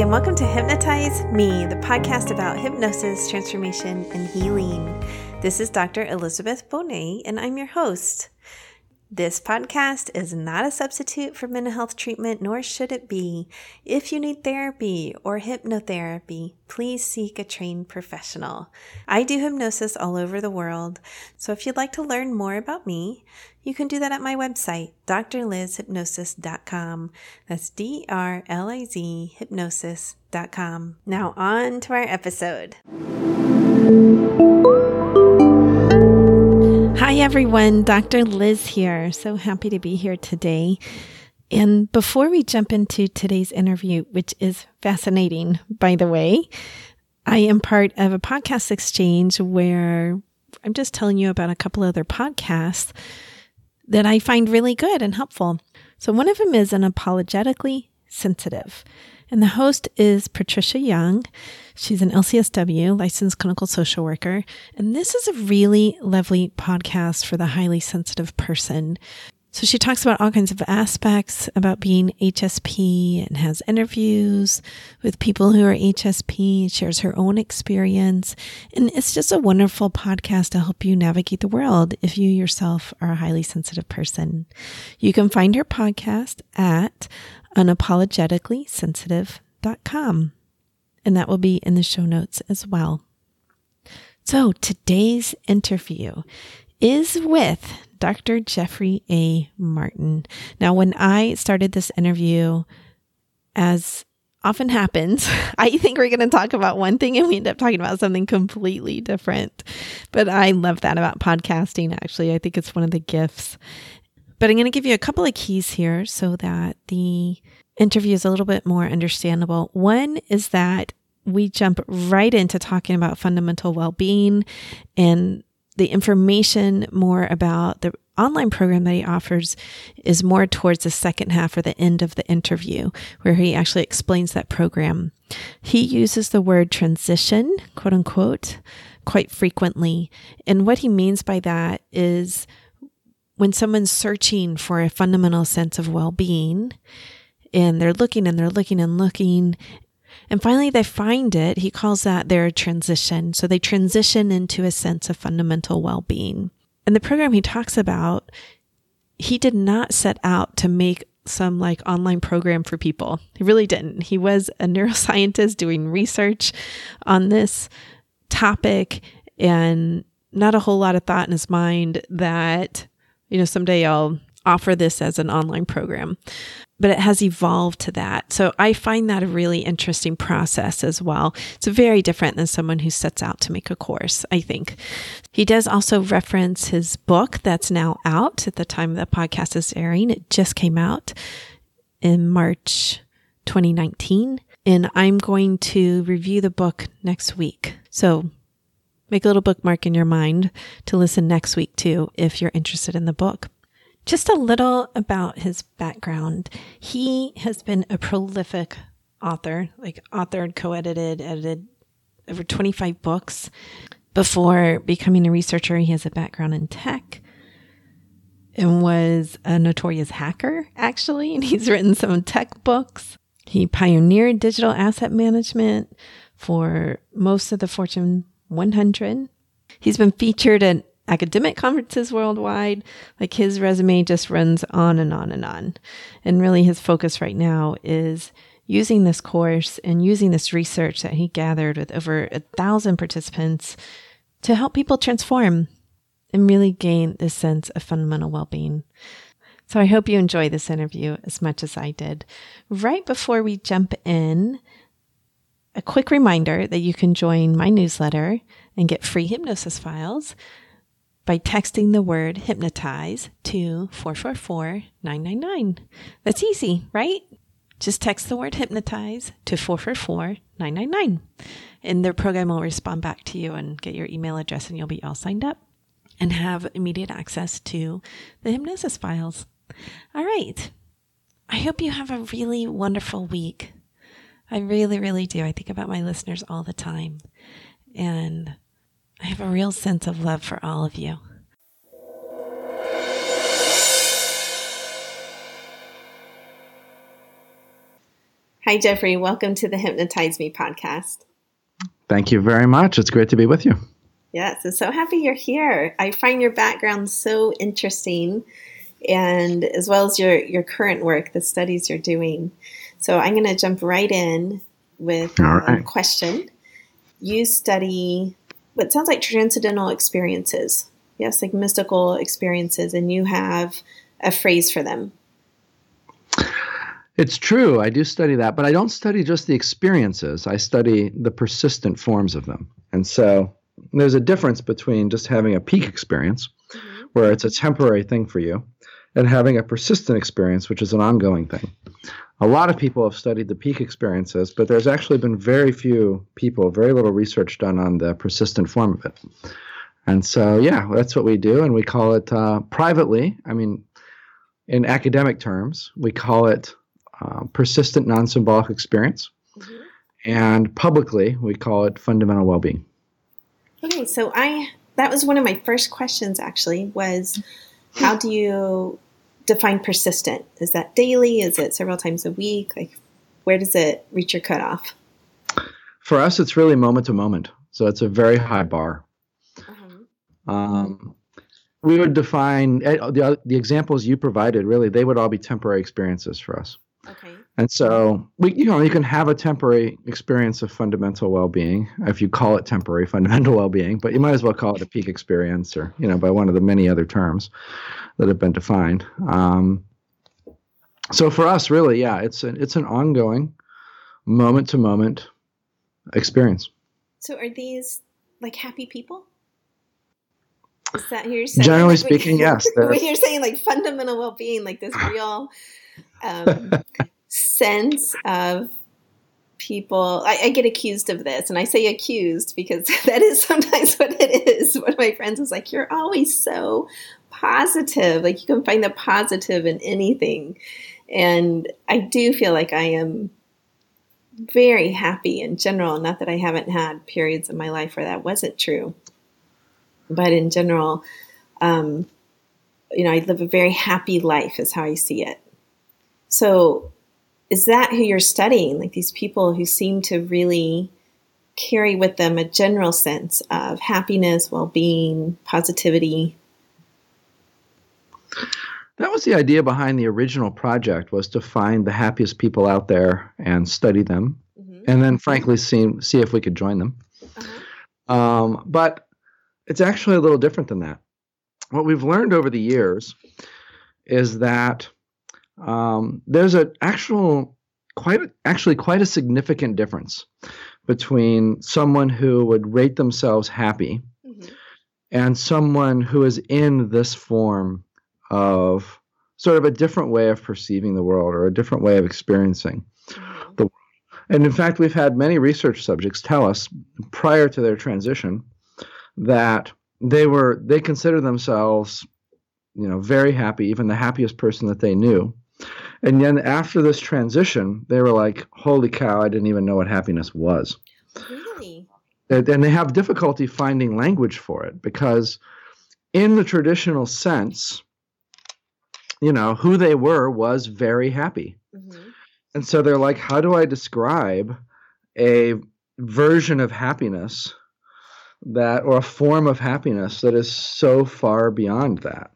and welcome to Hypnotize Me, the podcast about hypnosis, transformation, and healing. This is Dr. Elizabeth Bonet, and I'm your host. This podcast is not a substitute for mental health treatment, nor should it be. If you need therapy or hypnotherapy, please seek a trained professional. I do hypnosis all over the world, so if you'd like to learn more about me, you can do that at my website, drlizhypnosis.com. That's D R L I Z hypnosis.com. Now, on to our episode. Hi, everyone. Dr. Liz here. So happy to be here today. And before we jump into today's interview, which is fascinating, by the way, I am part of a podcast exchange where I'm just telling you about a couple other podcasts that I find really good and helpful. So one of them is Unapologetically Sensitive. And the host is Patricia Young. She's an LCSW, licensed clinical social worker. And this is a really lovely podcast for the highly sensitive person. So she talks about all kinds of aspects about being HSP and has interviews with people who are HSP, shares her own experience. And it's just a wonderful podcast to help you navigate the world if you yourself are a highly sensitive person. You can find her podcast at unapologeticallysensitive.com. And that will be in the show notes as well. So today's interview is with Dr. Jeffrey A. Martin. Now, when I started this interview, as often happens, I think we're going to talk about one thing and we end up talking about something completely different. But I love that about podcasting, actually. I think it's one of the gifts. But I'm going to give you a couple of keys here so that the interview is a little bit more understandable. One is that we jump right into talking about fundamental well being and the information more about the online program that he offers is more towards the second half or the end of the interview, where he actually explains that program. He uses the word transition, quote unquote, quite frequently. And what he means by that is when someone's searching for a fundamental sense of well being, and they're looking and they're looking and looking. And finally, they find it. He calls that their transition. So they transition into a sense of fundamental well being. And the program he talks about, he did not set out to make some like online program for people. He really didn't. He was a neuroscientist doing research on this topic and not a whole lot of thought in his mind that, you know, someday I'll offer this as an online program but it has evolved to that. So I find that a really interesting process as well. It's very different than someone who sets out to make a course, I think. He does also reference his book that's now out at the time the podcast is airing. It just came out in March 2019. And I'm going to review the book next week. So make a little bookmark in your mind to listen next week too if you're interested in the book. Just a little about his background. He has been a prolific author, like authored, co edited, edited over 25 books. Before becoming a researcher, he has a background in tech and was a notorious hacker, actually, and he's written some tech books. He pioneered digital asset management for most of the Fortune 100. He's been featured at academic conferences worldwide. Like his resume just runs on and on and on. And really, his focus right now is using this course and using this research that he gathered with over a thousand participants to help people transform and really gain this sense of fundamental well being. So I hope you enjoy this interview as much as I did. Right before we jump in, a quick reminder that you can join my newsletter and get free hypnosis files by texting the word hypnotize to 444 999. That's easy, right? Just text the word hypnotize to 444 999. And the program will respond back to you and get your email address, and you'll be all signed up and have immediate access to the hypnosis files. All right. I hope you have a really wonderful week. I really, really do. I think about my listeners all the time. And I have a real sense of love for all of you. Hi, Jeffrey. Welcome to the Hypnotize Me podcast. Thank you very much. It's great to be with you. Yes, I'm so happy you're here. I find your background so interesting, and as well as your your current work, the studies you're doing. So I'm going to jump right in with right. a question. You study what sounds like transcendental experiences, yes, like mystical experiences, and you have a phrase for them. It's true. I do study that, but I don't study just the experiences. I study the persistent forms of them. And so there's a difference between just having a peak experience, mm-hmm. where it's a temporary thing for you, and having a persistent experience, which is an ongoing thing. A lot of people have studied the peak experiences, but there's actually been very few people, very little research done on the persistent form of it. And so, yeah, that's what we do, and we call it uh, privately. I mean, in academic terms, we call it uh, persistent non symbolic experience. Mm-hmm. And publicly, we call it fundamental well being. Okay, so I that was one of my first questions actually was how do you define persistent? Is that daily? Is it several times a week? Like where does it reach your cutoff? For us, it's really moment to moment. So it's a very high bar. Uh-huh. Um, we would define eh, the, the examples you provided, really, they would all be temporary experiences for us. Okay. And so we, you know, you can have a temporary experience of fundamental well-being if you call it temporary fundamental well-being, but you might as well call it a peak experience, or you know, by one of the many other terms that have been defined. Um, so for us, really, yeah, it's an it's an ongoing, moment-to-moment experience. So are these like happy people? Is that you're saying? Generally speaking, yes. When you're saying like fundamental well-being, like this real um, sense of people I, I, get accused of this and i say accused because that is sometimes what it is. One of my friends was like you're always so positive. Like you can find the positive in anything. And i do feel like i am very happy in general. Not that i haven't had periods in my life where that wasn't true but in general um, you know i live a very happy life is how i see it. So, is that who you're studying? Like these people who seem to really carry with them a general sense of happiness, well being, positivity? That was the idea behind the original project was to find the happiest people out there and study them mm-hmm. and then frankly see, see if we could join them. Uh-huh. Um, but it's actually a little different than that. What we've learned over the years is that um, there's an actual quite actually quite a significant difference between someone who would rate themselves happy mm-hmm. and someone who is in this form of sort of a different way of perceiving the world or a different way of experiencing mm-hmm. the world. And in fact, we've had many research subjects tell us prior to their transition that they were they consider themselves you know very happy even the happiest person that they knew and then after this transition, they were like, holy cow, I didn't even know what happiness was. Really? And, they have difficulty finding language for it because, in the traditional sense, you know, who they were was very happy. Mm-hmm. And so they're like, how do I describe a version of happiness that, or a form of happiness that is so far beyond that?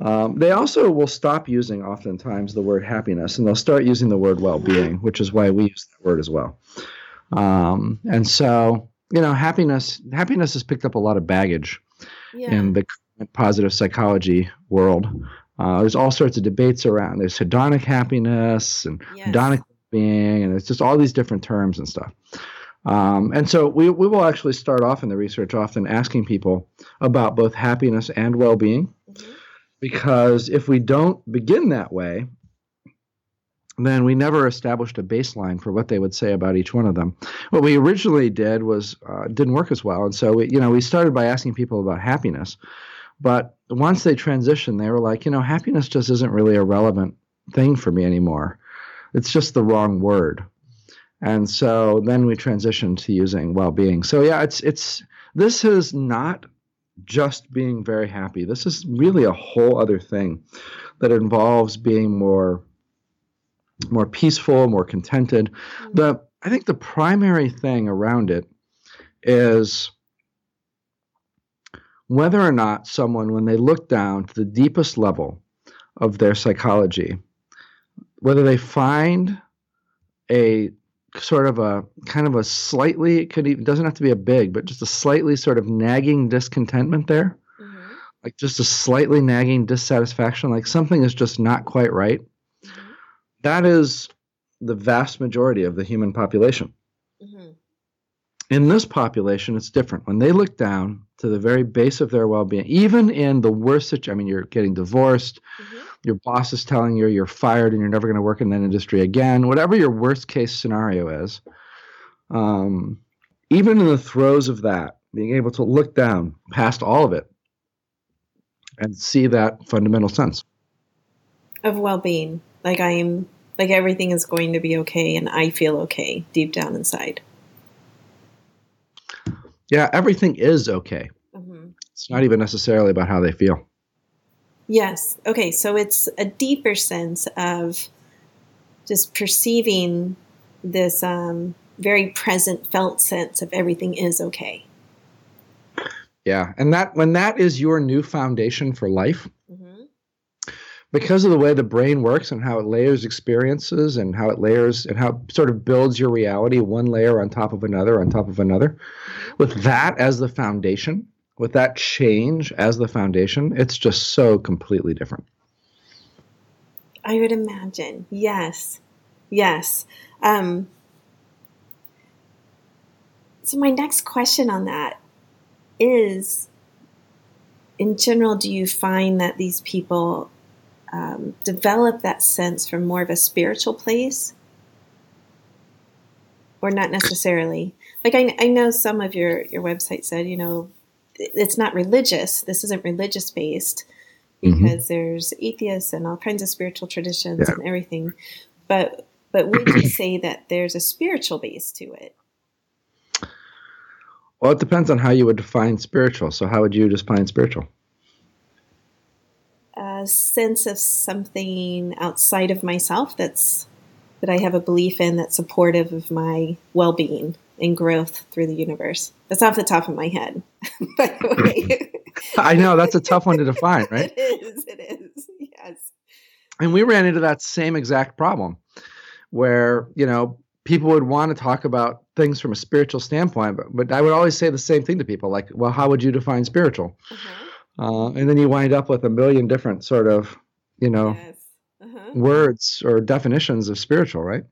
Um, they also will stop using oftentimes the word happiness and they'll start using the word well being, which is why we use that word as well. Um, and so, you know, happiness happiness has picked up a lot of baggage yeah. in the positive psychology world. Uh, there's all sorts of debates around. There's hedonic happiness and yes. hedonic being, and it's just all these different terms and stuff. Um, and so we, we will actually start off in the research often asking people about both happiness and well being. Mm-hmm because if we don't begin that way, then we never established a baseline for what they would say about each one of them. What we originally did was uh, didn't work as well, and so we, you know we started by asking people about happiness, but once they transitioned, they were like, you know, happiness just isn't really a relevant thing for me anymore. It's just the wrong word, and so then we transitioned to using well-being. So yeah, it's it's this is not just being very happy. This is really a whole other thing that involves being more more peaceful, more contented. The I think the primary thing around it is whether or not someone, when they look down to the deepest level of their psychology, whether they find a sort of a kind of a slightly it could even doesn't have to be a big but just a slightly sort of nagging discontentment there mm-hmm. like just a slightly nagging dissatisfaction like something is just not quite right mm-hmm. that is the vast majority of the human population mm-hmm. in this population it's different when they look down to the very base of their well-being even in the worst situation i mean you're getting divorced mm-hmm your boss is telling you you're fired and you're never going to work in that industry again, whatever your worst case scenario is, um, even in the throes of that, being able to look down past all of it and see that fundamental sense of well being. Like I am, like everything is going to be okay and I feel okay deep down inside. Yeah, everything is okay. Mm-hmm. It's not even necessarily about how they feel. Yes. Okay. So it's a deeper sense of just perceiving this um, very present, felt sense of everything is okay. Yeah, and that when that is your new foundation for life, mm-hmm. because of the way the brain works and how it layers experiences and how it layers and how it sort of builds your reality one layer on top of another on top of another, mm-hmm. with that as the foundation, with that change as the foundation, it's just so completely different. I would imagine. Yes. Yes. Um, so, my next question on that is in general, do you find that these people um, develop that sense from more of a spiritual place? Or not necessarily? Like, I, I know some of your, your website said, you know, it's not religious. This isn't religious based mm-hmm. because mm-hmm. there's atheists and all kinds of spiritual traditions yeah. and everything. But but would you say that there's a spiritual base to it? Well, it depends on how you would define spiritual. So, how would you define spiritual? A sense of something outside of myself that's that I have a belief in that's supportive of my well-being and growth through the universe. That's off the top of my head, by the way. I know that's a tough one to define, right? it is. It is. Yes. And we ran into that same exact problem where, you know, people would want to talk about things from a spiritual standpoint, but, but I would always say the same thing to people like, well, how would you define spiritual? Uh-huh. Uh, and then you wind up with a million different sort of, you know, yes. uh-huh. words or definitions of spiritual, right?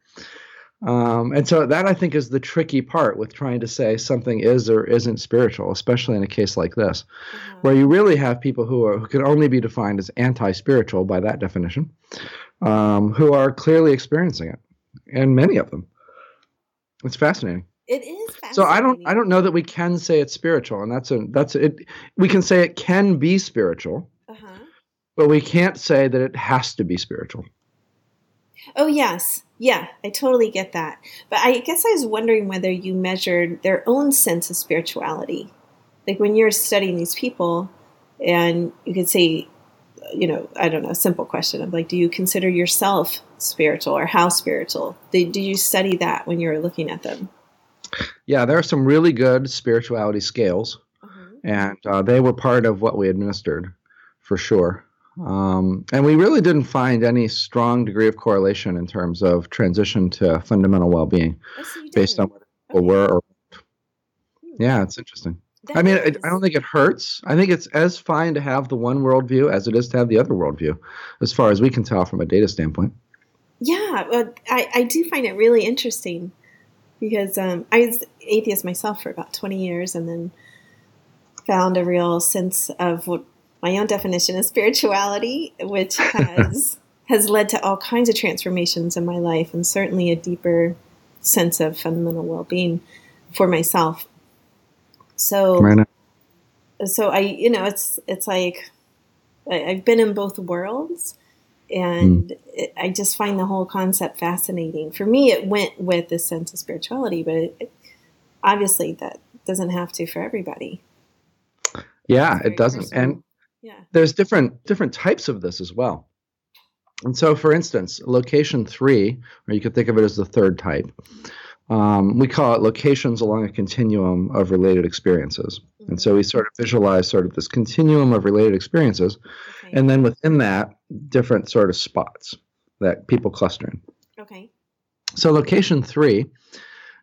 Um, and so that I think is the tricky part with trying to say something is or isn't spiritual, especially in a case like this, mm-hmm. where you really have people who are who can only be defined as anti-spiritual by that definition, um, who are clearly experiencing it, and many of them. It's fascinating. It is. Fascinating. So I don't I don't know that we can say it's spiritual, and that's a that's a, it. We can say it can be spiritual, uh-huh. but we can't say that it has to be spiritual. Oh yes, yeah, I totally get that. But I guess I was wondering whether you measured their own sense of spirituality. Like when you're studying these people, and you could say, you know, I don't know, a simple question of like, do you consider yourself spiritual or how spiritual? Did, did you study that when you were looking at them? Yeah, there are some really good spirituality scales, uh-huh. and uh, they were part of what we administered for sure. Um, and we really didn't find any strong degree of correlation in terms of transition to fundamental well-being oh, based on what people okay. were. Or, yeah, it's interesting. That I mean, I, I don't think it hurts. I think it's as fine to have the one worldview as it is to have the other worldview, as far as we can tell from a data standpoint. Yeah, but I, I do find it really interesting because um, I was atheist myself for about 20 years and then found a real sense of what my own definition of spirituality, which has has led to all kinds of transformations in my life, and certainly a deeper sense of fundamental well being for myself. So, right so I, you know, it's it's like I, have been in both worlds, and mm. it, I just find the whole concept fascinating. For me, it went with this sense of spirituality, but it, it, obviously that doesn't have to for everybody. Yeah, it doesn't, personal. and yeah. There's different different types of this as well. And so, for instance, location three, or you could think of it as the third type, um, we call it locations along a continuum of related experiences. And so we sort of visualize sort of this continuum of related experiences, okay. and then within that, different sort of spots that people cluster in. Okay. So location three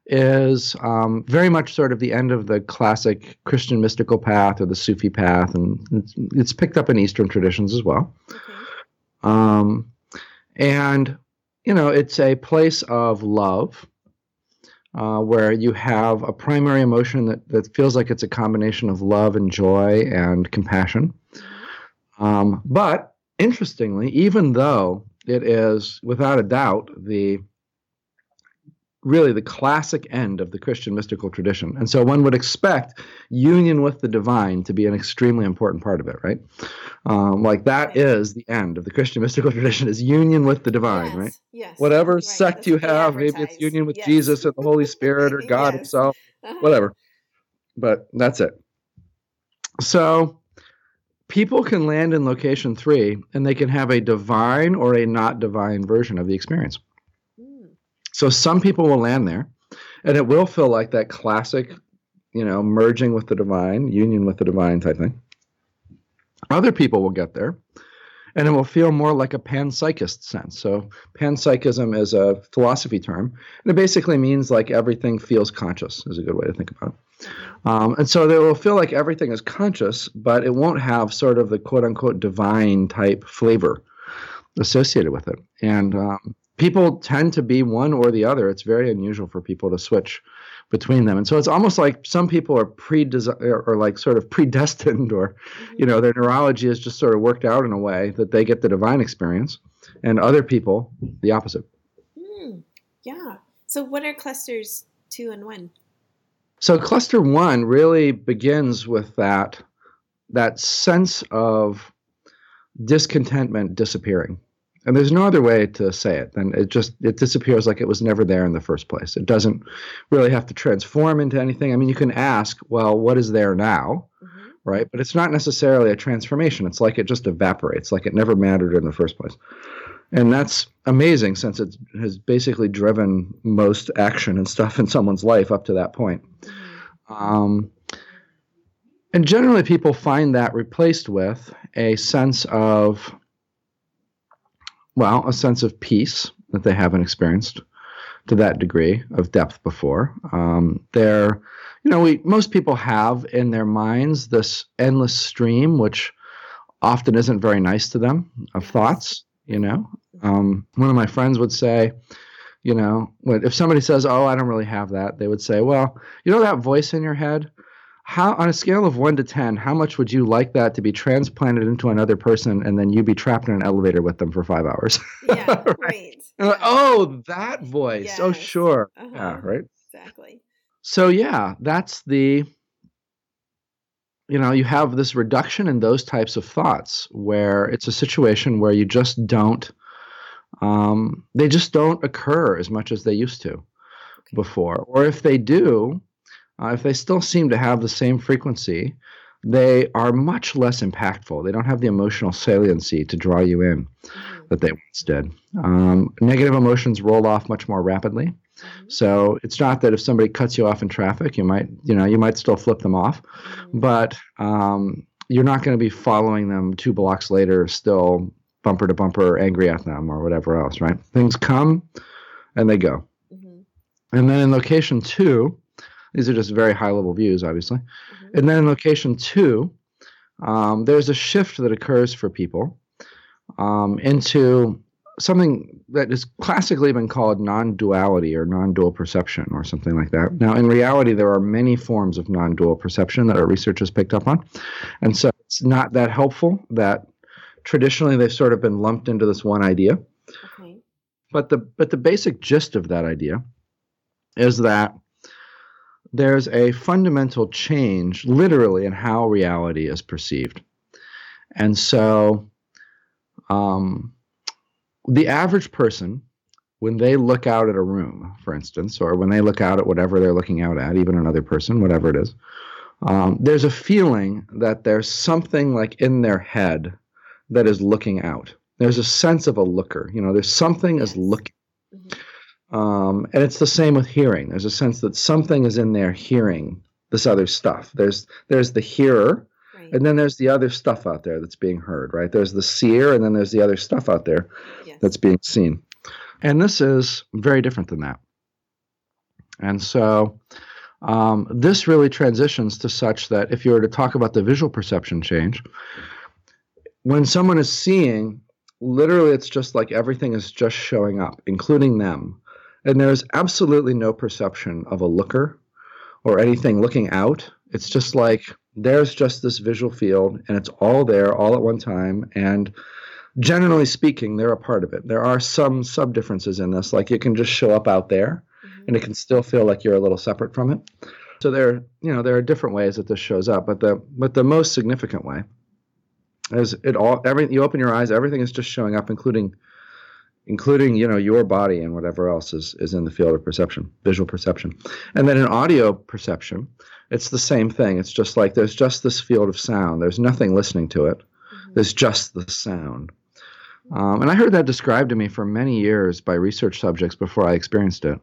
is um, very much sort of the end of the classic Christian mystical path or the Sufi path, and it's, it's picked up in Eastern traditions as well. Okay. Um, and you know, it's a place of love. Uh, where you have a primary emotion that, that feels like it's a combination of love and joy and compassion. Mm-hmm. Um, but interestingly, even though it is without a doubt the really the classic end of the Christian mystical tradition. And so one would expect union with the divine to be an extremely important part of it, right? Um, like that is the end of the Christian mystical tradition is union with the divine, yes, right? Yes. Whatever right. sect That's you have, maybe it's union with yes. Jesus or the Holy Spirit or God yes. Himself, uh-huh. whatever. But that's it. So people can land in location three and they can have a divine or a not divine version of the experience. So some people will land there, and it will feel like that classic, you know, merging with the divine, union with the divine type thing. Other people will get there, and it will feel more like a panpsychist sense. So panpsychism is a philosophy term, and it basically means like everything feels conscious is a good way to think about it. Um, and so they will feel like everything is conscious, but it won't have sort of the quote unquote divine type flavor associated with it. And um, people tend to be one or the other. It's very unusual for people to switch between them. And so it's almost like some people are pre or like sort of predestined or mm-hmm. you know their neurology is just sort of worked out in a way that they get the divine experience and other people the opposite. Mm, yeah. So what are clusters 2 and 1? So cluster 1 really begins with that that sense of discontentment disappearing and there's no other way to say it than it just it disappears like it was never there in the first place. It doesn't really have to transform into anything. I mean you can ask well what is there now? Mm-hmm. right? But it's not necessarily a transformation. It's like it just evaporates like it never mattered in the first place. And that's amazing since it has basically driven most action and stuff in someone's life up to that point. Mm-hmm. um, and generally people find that replaced with a sense of well, a sense of peace that they haven't experienced to that degree of depth before. Um, they're, you know, we most people have in their minds this endless stream, which often isn't very nice to them of thoughts. You know, um, one of my friends would say, you know, if somebody says, "Oh, I don't really have that," they would say, "Well, you know that voice in your head." How on a scale of one to ten, how much would you like that to be transplanted into another person and then you be trapped in an elevator with them for five hours? Yeah, right. Like, oh, that voice. Yes. Oh, sure. Uh-huh. Yeah, right. Exactly. So yeah, that's the you know, you have this reduction in those types of thoughts where it's a situation where you just don't um, they just don't occur as much as they used to okay. before. Or if they do, uh, if they still seem to have the same frequency, they are much less impactful. They don't have the emotional saliency to draw you in mm-hmm. that they once did. Um, negative emotions roll off much more rapidly. Mm-hmm. So it's not that if somebody cuts you off in traffic, you might, you know, you might still flip them off, mm-hmm. but um, you're not going to be following them two blocks later, still bumper to bumper, angry at them or whatever else. Right? Things come and they go. Mm-hmm. And then in location two, these are just very high level views, obviously. Mm-hmm. And then in location two, um, there's a shift that occurs for people um, into something that has classically been called non duality or non dual perception or something like that. Now, in reality, there are many forms of non dual perception that our research has picked up on. And so it's not that helpful that traditionally they've sort of been lumped into this one idea. Okay. But the but the basic gist of that idea is that there's a fundamental change, literally, in how reality is perceived. And so, um, the average person, when they look out at a room, for instance, or when they look out at whatever they're looking out at, even another person, whatever it is, um, there's a feeling that there's something like in their head that is looking out There's a sense of a looker. You know, there's something as looking. Mm-hmm. Um, and it's the same with hearing. There's a sense that something is in there hearing this other stuff. There's there's the hearer, right. and then there's the other stuff out there that's being heard. Right? There's the seer, and then there's the other stuff out there yes. that's being seen. And this is very different than that. And so um, this really transitions to such that if you were to talk about the visual perception change, when someone is seeing, literally it's just like everything is just showing up, including them. And there's absolutely no perception of a looker or anything looking out. It's just like there's just this visual field and it's all there all at one time. And generally speaking, they're a part of it. There are some sub differences in this, like it can just show up out there mm-hmm. and it can still feel like you're a little separate from it. So there, you know, there are different ways that this shows up, but the but the most significant way is it all every you open your eyes, everything is just showing up, including including you know your body and whatever else is is in the field of perception, visual perception, and then in audio perception, it's the same thing. It's just like there's just this field of sound. There's nothing listening to it. Mm-hmm. There's just the sound. Um, and I heard that described to me for many years by research subjects before I experienced it.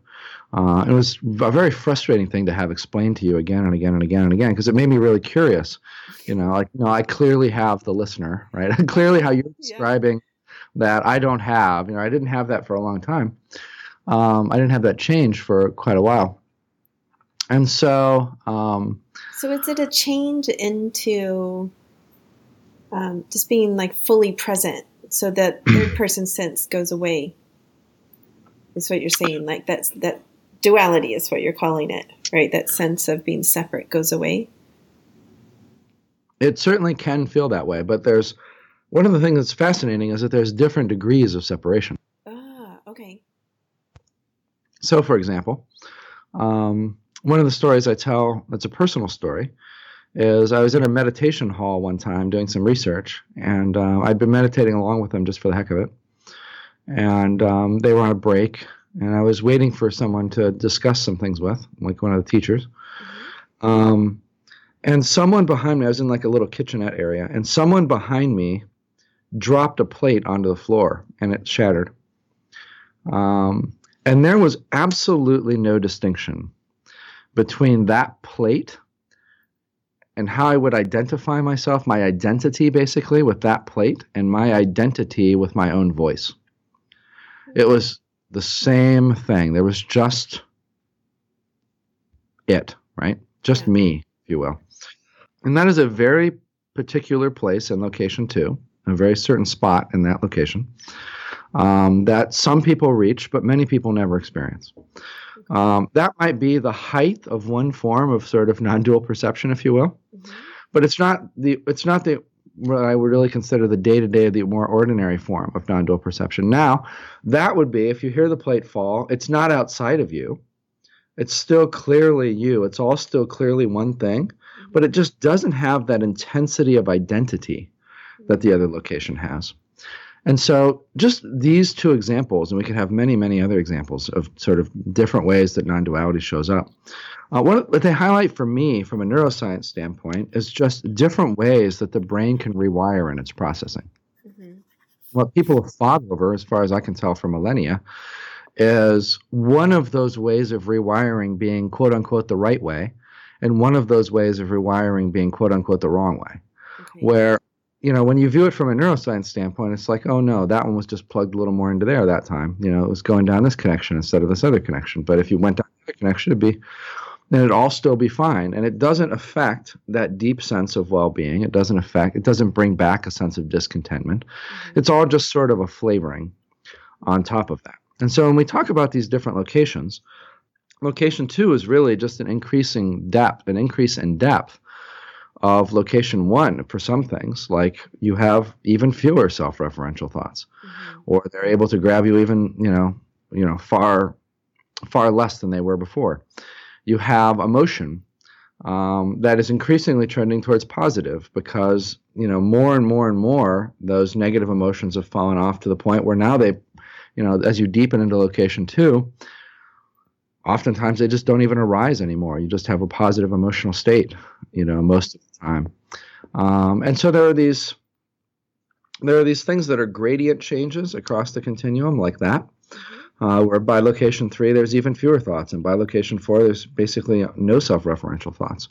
Uh, it was a very frustrating thing to have explained to you again and again and again and again because it made me really curious. You know, like, you know, I clearly have the listener, right? clearly, how you're describing yeah. That I don't have. You know, I didn't have that for a long time. Um, I didn't have that change for quite a while. And so. Um, so, is it a change into um, just being like fully present so that third person sense goes away? Is what you're saying? Like that's that duality is what you're calling it, right? That sense of being separate goes away. It certainly can feel that way, but there's one of the things that's fascinating is that there's different degrees of separation. Ah, okay. So, for example, um, one of the stories I tell that's a personal story is I was in a meditation hall one time doing some research, and uh, I'd been meditating along with them just for the heck of it. And um, they were on a break, and I was waiting for someone to discuss some things with, like one of the teachers. Mm-hmm. Um, and someone behind me, I was in like a little kitchenette area, and someone behind me dropped a plate onto the floor and it shattered. Um, and there was absolutely no distinction between that plate and how I would identify myself, my identity basically with that plate, and my identity with my own voice. It was the same thing. There was just it, right? Just yeah. me, if you will. And that is a very particular place and location, too, a very certain spot in that location um, that some people reach, but many people never experience. Um, that might be the height of one form of sort of non-dual perception, if you will, mm-hmm. but it's not the it's not the what I would really consider the day to day, the more ordinary form of non dual perception. Now, that would be if you hear the plate fall, it's not outside of you. It's still clearly you. It's all still clearly one thing, but it just doesn't have that intensity of identity that the other location has. And so, just these two examples, and we could have many, many other examples of sort of different ways that non duality shows up. Uh, what, what they highlight for me from a neuroscience standpoint is just different ways that the brain can rewire in its processing. Mm-hmm. What people have fought over, as far as I can tell for millennia, is one of those ways of rewiring being quote unquote the right way, and one of those ways of rewiring being quote unquote the wrong way. Okay. Where you know, when you view it from a neuroscience standpoint, it's like, oh no, that one was just plugged a little more into there that time. You know, it was going down this connection instead of this other connection. But if you went down the connection, it'd be then it'd all still be fine. And it doesn't affect that deep sense of well being. It doesn't affect, it doesn't bring back a sense of discontentment. Mm-hmm. It's all just sort of a flavoring on top of that. And so when we talk about these different locations, location two is really just an increasing depth, an increase in depth of location one for some things, like you have even fewer self-referential thoughts, mm-hmm. or they're able to grab you even, you know, you know, far, far less than they were before you have emotion um, that is increasingly trending towards positive because you know more and more and more those negative emotions have fallen off to the point where now they you know as you deepen into location two oftentimes they just don't even arise anymore you just have a positive emotional state you know most of the time um, and so there are these there are these things that are gradient changes across the continuum, like that. Uh, where by location three, there's even fewer thoughts, and by location four, there's basically no self referential thoughts.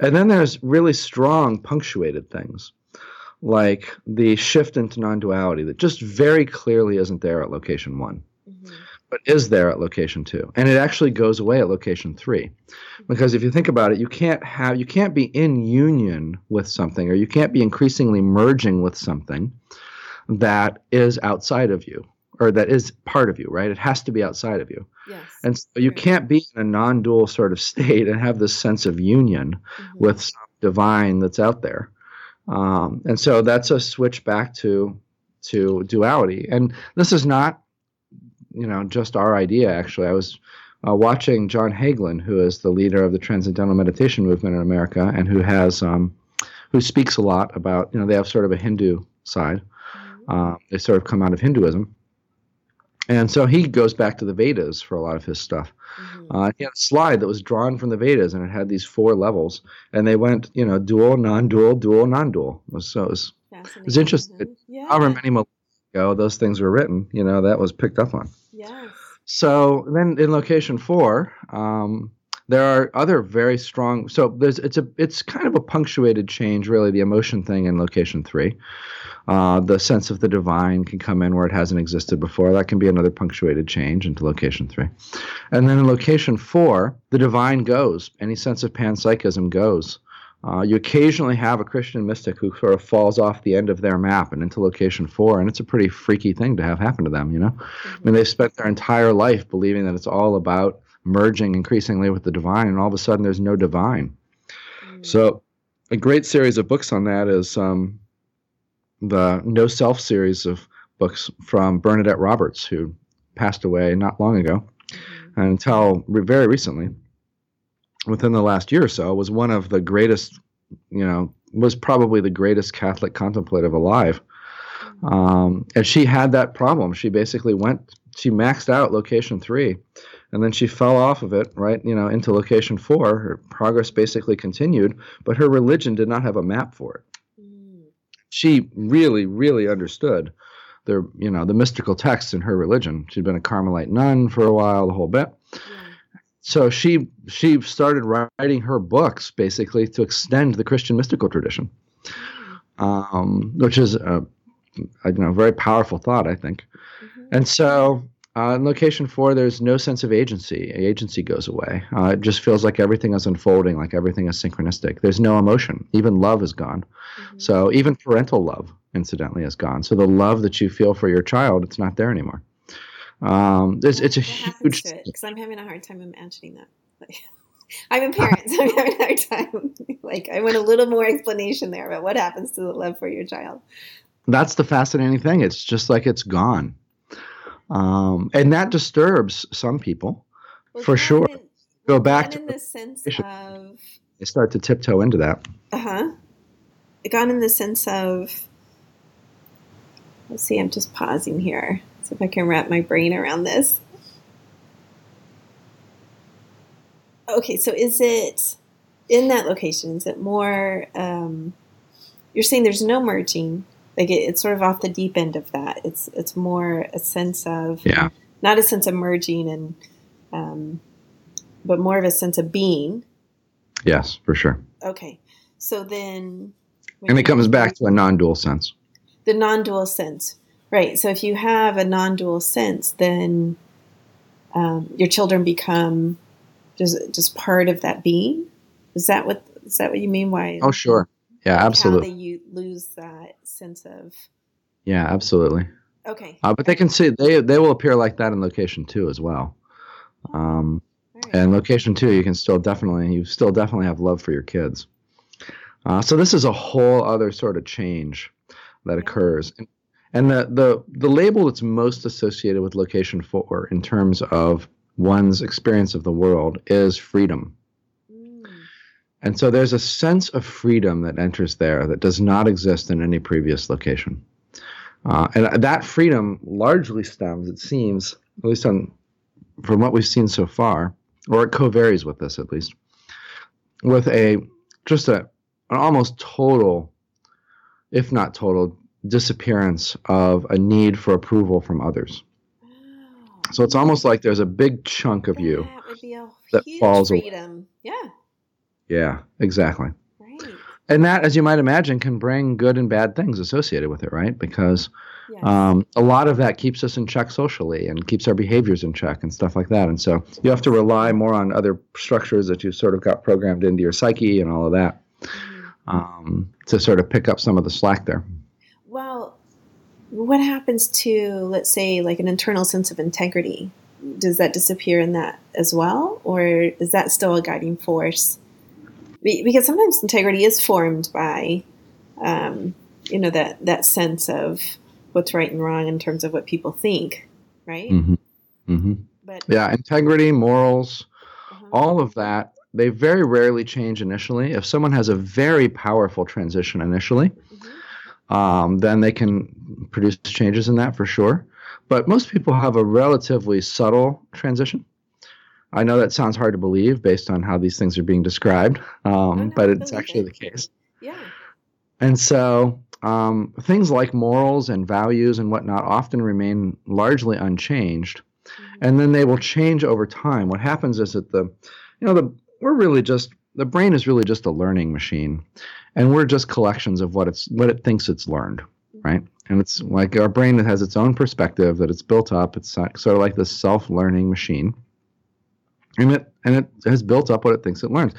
And then there's really strong punctuated things, like the shift into non duality that just very clearly isn't there at location one, mm-hmm. But is there at location two. And it actually goes away at location three. Because if you think about it, you can't have you can't be in union with something, or you can't be increasingly merging with something that is outside of you or that is part of you, right? It has to be outside of you. Yes. And so you can't be in a non dual sort of state and have this sense of union mm-hmm. with some divine that's out there. Um, and so that's a switch back to to duality. And this is not, you know, just our idea. Actually, I was uh, watching John Hagelin, who is the leader of the Transcendental Meditation movement in America, and who has um, who speaks a lot about, you know, they have sort of a Hindu side. Mm-hmm. Uh, they sort of come out of Hinduism, and so he goes back to the Vedas for a lot of his stuff. Mm-hmm. Uh, he had a slide that was drawn from the Vedas, and it had these four levels, and they went, you know, dual, non-dual, dual, non-dual. So it was, it was interesting. Yeah. However many months ago those things were written, you know, that was picked up on. Yes. So then in location four, um, there are other very strong. So there's it's a it's kind of a punctuated change, really, the emotion thing in location three. Uh, the sense of the divine can come in where it hasn't existed before. That can be another punctuated change into location three. And then in location four, the divine goes. Any sense of panpsychism goes. Uh, you occasionally have a Christian mystic who sort of falls off the end of their map and into location four, and it's a pretty freaky thing to have happen to them, you know? Mm-hmm. I mean, they've spent their entire life believing that it's all about merging increasingly with the divine, and all of a sudden there's no divine. Mm-hmm. So, a great series of books on that is um, the No Self series of books from Bernadette Roberts, who passed away not long ago, mm-hmm. until re- very recently, within the last year or so, was one of the greatest, you know, was probably the greatest Catholic contemplative alive. Mm-hmm. Um, and she had that problem. She basically went, she maxed out location three, and then she fell off of it, right, you know, into location four. Her progress basically continued, but her religion did not have a map for it she really, really understood the you know the mystical texts in her religion. She'd been a Carmelite nun for a while, the whole bit. Yeah. So she she started writing her books basically to extend the Christian mystical tradition, um, which is a, a you know very powerful thought, I think. Mm-hmm. And so uh, in location four, there's no sense of agency. Agency goes away. Uh, it just feels like everything is unfolding, like everything is synchronistic. There's no emotion. Even love is gone. Mm-hmm. So even parental love, incidentally, is gone. So the love that you feel for your child, it's not there anymore. Um, it's, it's a huge because I'm having a hard time imagining that. I'm a parent, so I'm having a hard time. like I want a little more explanation there about what happens to the love for your child. That's the fascinating thing. It's just like it's gone. Um, and that disturbs some people well, for sure. In, Go back to in the sense of they start to tiptoe into that. Uh huh. It got in the sense of. Let's see. I'm just pausing here. See if I can wrap my brain around this. Okay, so is it in that location? Is it more? Um, you're saying there's no merging, like it, it's sort of off the deep end of that. It's it's more a sense of yeah, not a sense of merging and, um, but more of a sense of being. Yes, for sure. Okay, so then, and it comes back to a non-dual sense. The non-dual sense, right? So if you have a non-dual sense, then um, your children become just just part of that being. Is that what is that what you mean? Why? Oh, sure. Yeah, absolutely. You lose that sense of. Yeah, absolutely. Okay. Uh, but they can see they they will appear like that in location two as well. Um, right. And location two, you can still definitely you still definitely have love for your kids. Uh, so this is a whole other sort of change that occurs. And, and the, the the label that's most associated with location four in terms of one's experience of the world is freedom. And so there's a sense of freedom that enters there that does not exist in any previous location. Uh, and that freedom largely stems, it seems, at least on, from what we've seen so far, or it co-varies with this at least, with a just a an almost total, if not total, disappearance of a need for approval from others. Oh, so it's almost like there's a big chunk of that you that falls freedom. away. Yeah. Yeah, exactly. Right. And that, as you might imagine, can bring good and bad things associated with it, right? Because yes. um, a lot of that keeps us in check socially and keeps our behaviors in check and stuff like that. And so you have to rely more on other structures that you sort of got programmed into your psyche and all of that mm-hmm. um, to sort of pick up some of the slack there. What happens to, let's say, like an internal sense of integrity? Does that disappear in that as well? Or is that still a guiding force? because sometimes integrity is formed by, um, you know, that that sense of what's right and wrong in terms of what people think, right? Mm-hmm. Mm-hmm. But yeah, integrity, morals, uh-huh. all of that. They very rarely change initially. If someone has a very powerful transition initially, mm-hmm. um, then they can produce changes in that for sure. But most people have a relatively subtle transition. I know that sounds hard to believe based on how these things are being described, um, but it's actually the case. Yeah. And so um, things like morals and values and whatnot often remain largely unchanged, mm-hmm. and then they will change over time. What happens is that the, you know, the we're really just the brain is really just a learning machine, and we're just collections of what it's what it thinks it's learned. Right? And it's like our brain that has its own perspective that it's built up. It's sort of like this self-learning machine and it and it has built up what it thinks it learns.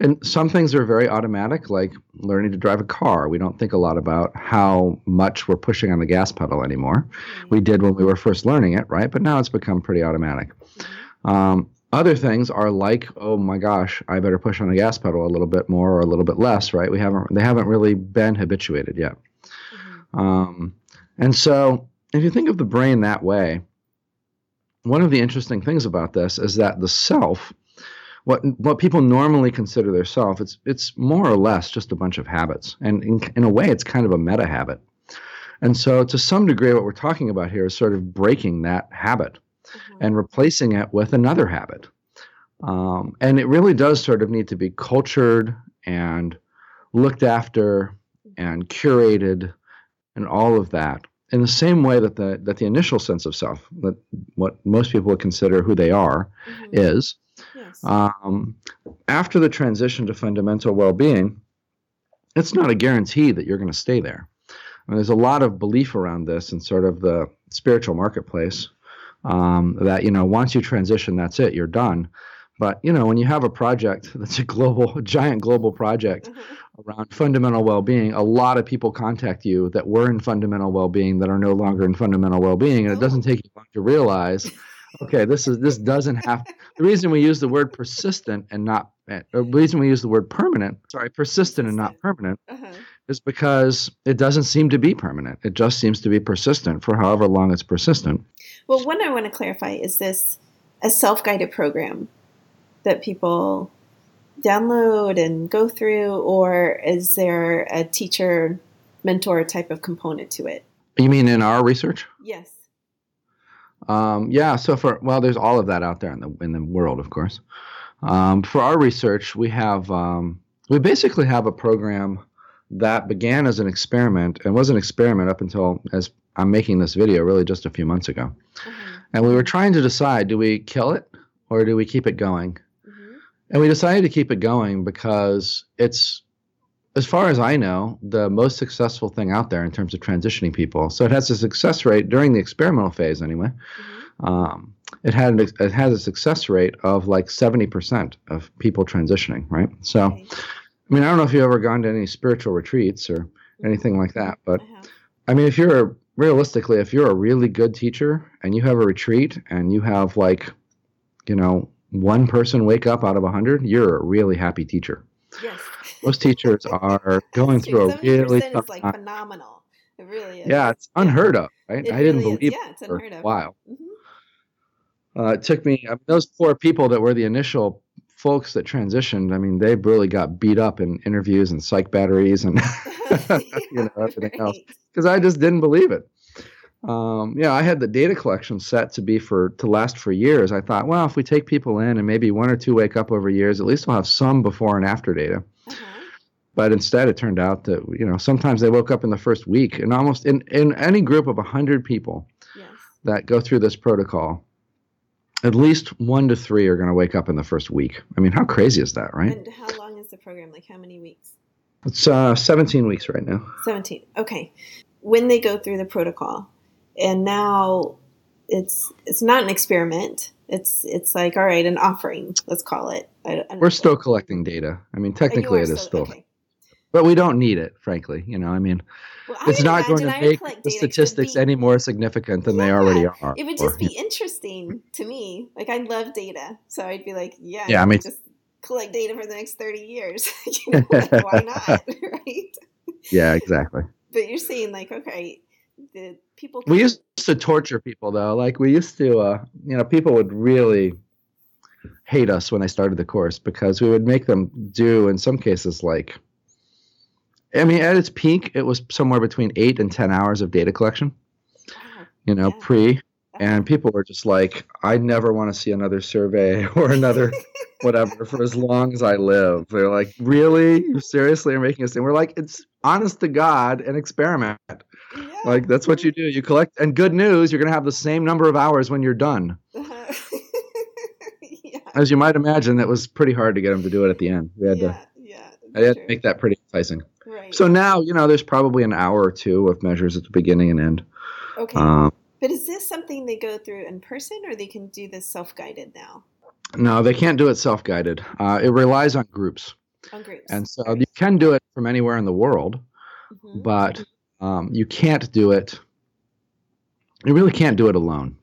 And some things are very automatic, like learning to drive a car. We don't think a lot about how much we're pushing on the gas pedal anymore. Mm-hmm. We did when we were first learning it, right? But now it's become pretty automatic. Mm-hmm. Um, other things are like, oh my gosh, I better push on the gas pedal a little bit more or a little bit less, right? We haven't they haven't really been habituated yet. Um, and so if you think of the brain that way, one of the interesting things about this is that the self, what what people normally consider their self, it's it's more or less just a bunch of habits, and in, in a way, it's kind of a meta habit. And so, to some degree, what we're talking about here is sort of breaking that habit mm-hmm. and replacing it with another habit. Um, and it really does sort of need to be cultured and looked after and curated and all of that in the same way that the that the initial sense of self, that what most people would consider who they are, mm-hmm. is, yes. um, after the transition to fundamental well-being, it's not a guarantee that you're going to stay there. I mean, there's a lot of belief around this in sort of the spiritual marketplace um, that you know once you transition, that's it, you're done. But you know, when you have a project that's a global, a giant global project mm-hmm. Around fundamental well-being, a lot of people contact you that were in fundamental well-being that are no longer in fundamental well-being, and it doesn't take you long to realize, okay, this is this doesn't have. The reason we use the word persistent and not, the reason we use the word permanent, sorry, persistent and not permanent, uh-huh. is because it doesn't seem to be permanent. It just seems to be persistent for however long it's persistent. Well, one I want to clarify is this a self-guided program that people download and go through, or is there a teacher mentor type of component to it? You mean in our research? Yes. Um, yeah. So for well, there's all of that out there in the in the world, of course. Um, for our research, we have um, we basically have a program that began as an experiment and was an experiment up until as I'm making this video, really just a few months ago. Mm-hmm. And we were trying to decide: do we kill it or do we keep it going? And we decided to keep it going because it's, as far as I know, the most successful thing out there in terms of transitioning people. So it has a success rate during the experimental phase, anyway. Mm-hmm. Um, it had an, it has a success rate of like seventy percent of people transitioning, right? So, okay. I mean, I don't know if you've ever gone to any spiritual retreats or anything like that, but I, I mean, if you're a, realistically, if you're a really good teacher and you have a retreat and you have like, you know, one person wake up out of a hundred, you're a really happy teacher. Yes. Most teachers are going through a really tough is like time. phenomenal. It really is. Yeah, it's unheard of, right? It I didn't really believe yeah, it for a while. Mm-hmm. Uh, it took me I mean, those poor people that were the initial folks that transitioned. I mean, they really got beat up in interviews and psych batteries and you know everything right. else because I just didn't believe it um, yeah, I had the data collection set to be for to last for years. I thought, well, if we take people in and maybe one or two wake up over years, at least we'll have some before and after data. Uh-huh. but instead, it turned out that you know sometimes they woke up in the first week, and almost in in any group of hundred people Yes. that go through this protocol, at least one to three are going to wake up in the first week. I mean, how crazy is that, right? And how long is the program? Like how many weeks? It's uh, 17 weeks right now. 17. Okay. When they go through the protocol and now it's it's not an experiment. It's it's like all right, an offering, let's call it. I, I We're still collecting data. I mean, technically, it is still, okay. but we don't need it, frankly. You know, I mean, Well, I it's not going to make the data 'cause it'd statistics be- any more significant than they already are. It would or- just be interesting to me. Like I love data, so I'd be like, yeah, Yeah, I I mean- just collect data for the next thirty years. you know, like, why not, right? yeah, exactly. But you're saying like, okay, the people. We used to torture people though. Like we used to, uh, you know, people would really hate us when I started the course because we would make them do, in some cases, like, I mean, at its peak, it was somewhere between eight and ten hours of data collection. Wow. You know, Yeah. pre, and people were just like, I never want to see another survey or another whatever for as long as I live. They're like, really? You seriously are making us? And we're like, it's honest to God, an experiment. Yeah. Like that's what you do. You collect, and good news, you're going to have the same number of hours when you're done. Uh-huh. yeah. As you might imagine, that was pretty hard to get them to do it at the end. We had yeah. to, Yeah. I had true. to make that pretty enticing. Right. So now, you know, there's probably an hour or two of measures at the beginning and end. okay. Um, but is this something they go through in person, or they can do this self-guided now no, they can't do it self-guided. Uh, it relies on groups, on groups? and so you can do it from anywhere in the world, Mhm. but um, you can't do it. You really can't do it alone.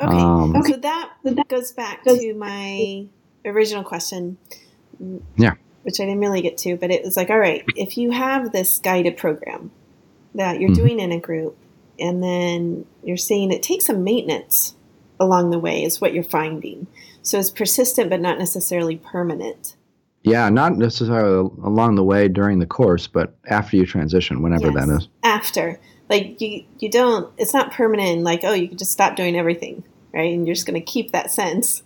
Okay. Um, So that goes back to my original question. Yeah. Which I didn't really get to, but it was like, all right, if you have this guided program that you're Mhm. doing in a group, and then you're saying it takes some maintenance along the way, is what you're finding. So it's persistent, but not necessarily permanent. Yeah, not necessarily along the way during the course, but after you transition, whenever Yes. that is. After, like you, you don't. It's not permanent. Like, oh, you can just stop doing everything, right? And you're just going to keep that sense.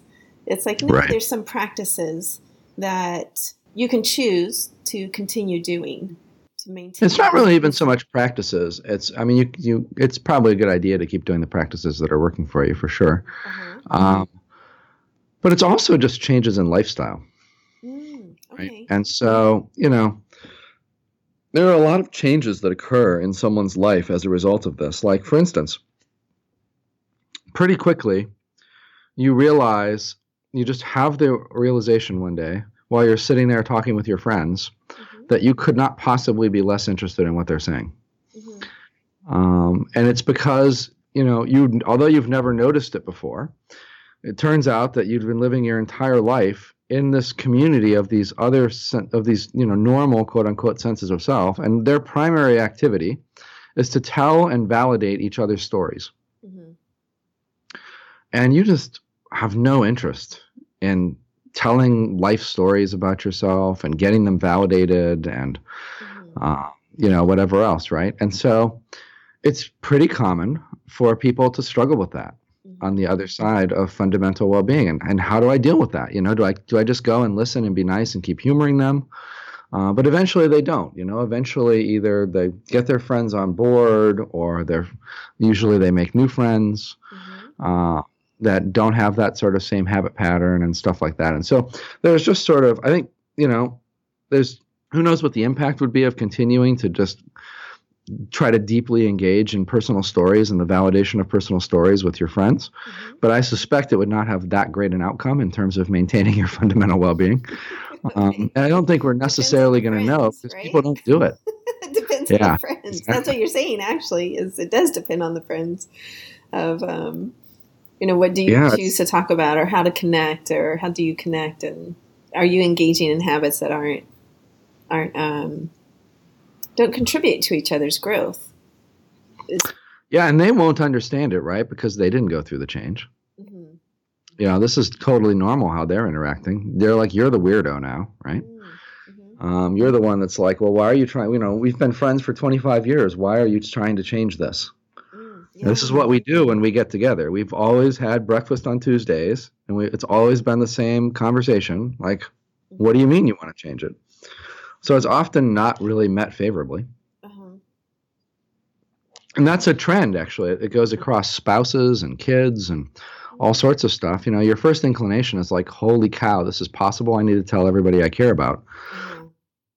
It's like no, Right. there's some practices that you can choose to continue doing to maintain. It's not really even so much practices. It's, I mean, you, you, it's probably a good idea to keep doing the practices that are working for you for sure. Uh-huh. Um, but it's also just changes in lifestyle, right? okay. And so, you know, there are a lot of changes that occur in someone's life as a result of this. Like, for instance, pretty quickly, you realize you just have the realization one day while you're sitting there talking with your friends Mhm, that you could not possibly be less interested in what they're saying. mhm. Um, and it's because you know you, although you've never noticed it before, it turns out that you've been living your entire life in this community of these other sen- of these you know normal quote unquote senses of self, and their primary activity is to tell and validate each other's stories. Mhm. And you just have no interest in telling life stories about yourself and getting them validated and Mhm. uh, you know, whatever else, right? And so it's pretty common for people to struggle with that. On the other side of fundamental well-being. And, and how do I deal with that? You know, do I do I just go and listen and be nice and keep humoring them? Uh, but eventually they don't. You know, eventually either they get their friends on board, or they're usually they make new friends Mhm. uh, that don't have that sort of same habit pattern and stuff like that. And so there's just sort of, I think, you know, there's who knows what the impact would be of continuing to just try to deeply engage in personal stories and the validation of personal stories with your friends. Mhm. But I suspect it would not have that great an outcome in terms of maintaining your fundamental well being. Um, and I don't think we're necessarily going to know because right? people don't do it. it depends on Yeah, the friends. That's what you're saying. Actually, is it does depend on the friends of um, you know what do you Yeah, choose to talk about or how to connect or how do you connect and are you engaging in habits that aren't aren't um, don't contribute to each other's growth. It's- Yeah, and they won't understand it, right? Because they didn't go through the change. mhm. You know, this is totally normal how they're interacting. They're like, you're the weirdo now, right? Mm, mhm. Um, you're the one that's like, well, why are you trying? You know, we've been friends for 25 years. Why are you trying to change this? Mm, This is what we do when we get together. We've always had breakfast on Tuesdays, and we, it's always been the same conversation. Like, what do you mean you want to change it? So it's often not really met favorably. Uh-huh. And that's a trend, actually. It goes across spouses and kids and all sorts of stuff. You know, your first inclination is like, holy cow, this is possible. I need to tell everybody I care about. Mm-hmm.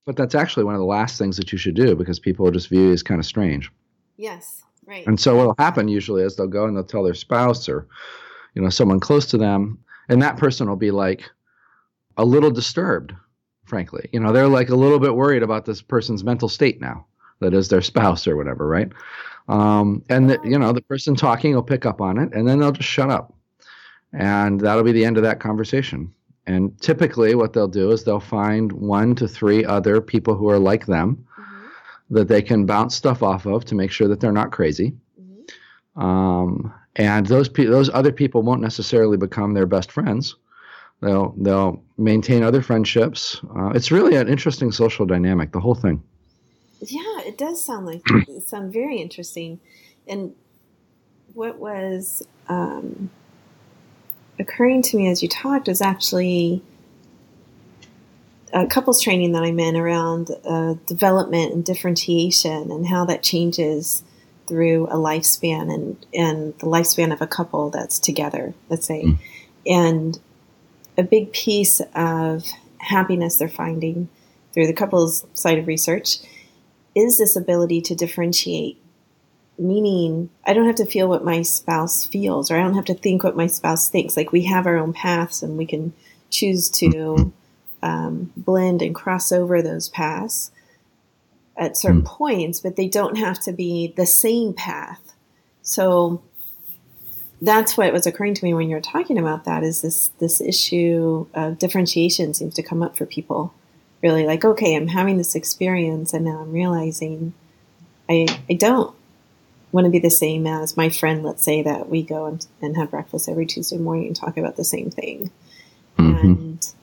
But that's actually one of the last things that you should do because people will just view you as kind of strange. Yes, right. And so what'll happen usually is they'll go and they'll tell their spouse or, you know, someone close to them, and that person will be like a little disturbed, frankly. You know, they're like a little bit worried about this person's mental state now, that is their spouse or whatever, right? Um, and the, you know, the person talking will pick up on it, and then they'll just shut up and that'll be the end of that conversation. And typically, what they'll do is they'll find one to three other people who are like them mm-hmm. that they can bounce stuff off of to make sure that they're not crazy. Mm-hmm. Um, and those pe- those other people won't necessarily become their best friends. They'll they'll maintain other friendships. Uh, it's really an interesting social dynamic, the whole thing. Yeah, it does sound like it sound very interesting. And what was um, occurring to me as you talked was actually a couples training that I'm in around uh, development and differentiation and how that changes through a lifespan and, and the lifespan of a couple that's together, let's say. Mm. And a big piece of happiness they're finding through the couples side of research is this ability to differentiate meaning I don't have to feel what my spouse feels, or I don't have to think what my spouse thinks. Like we have our own paths, and we can choose to um, blend and cross over those paths at certain mm. points, but they don't have to be the same path. So that's what was occurring to me when you were talking about that is this this issue of differentiation seems to come up for people. Really like, okay, I'm having this experience and now I'm realizing I I don't want to be the same as my friend, let's say that we go and, and have breakfast every Tuesday morning and talk about the same thing. Mm-hmm. And